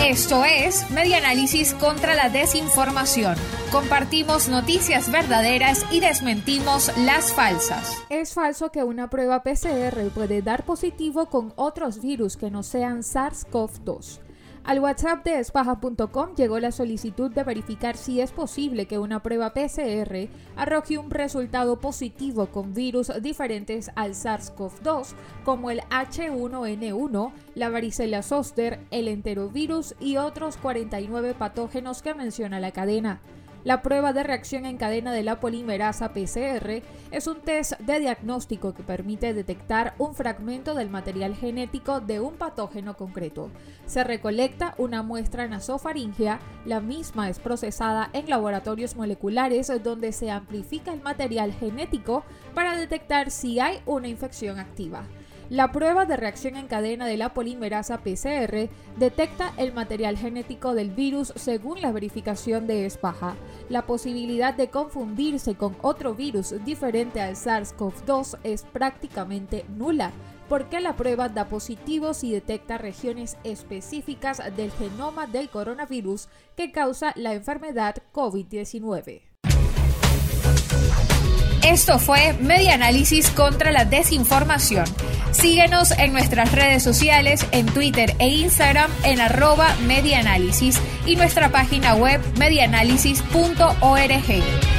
Esto es Media Análisis contra la Desinformación. Compartimos noticias verdaderas y desmentimos las falsas. Es falso que una prueba PCR puede dar positivo con otros virus que no sean SARS-CoV-2. Al WhatsApp de espaja.com llegó la solicitud de verificar si es posible que una prueba PCR arroje un resultado positivo con virus diferentes al SARS-CoV-2, como el H1N1, la varicela zoster, el enterovirus y otros 49 patógenos que menciona la cadena. La prueba de reacción en cadena de la polimerasa PCR es un test de diagnóstico que permite detectar un fragmento del material genético de un patógeno concreto. Se recolecta una muestra nasofaringea, la misma es procesada en laboratorios moleculares donde se amplifica el material genético para detectar si hay una infección activa. La prueba de reacción en cadena de la polimerasa PCR detecta el material genético del virus según la verificación de Espaja. La posibilidad de confundirse con otro virus diferente al SARS-CoV-2 es prácticamente nula porque la prueba da positivo si detecta regiones específicas del genoma del coronavirus que causa la enfermedad COVID-19. Esto fue Media Análisis contra la Desinformación. Síguenos en nuestras redes sociales, en Twitter e Instagram en arroba medianálisis y nuestra página web medianálisis.org.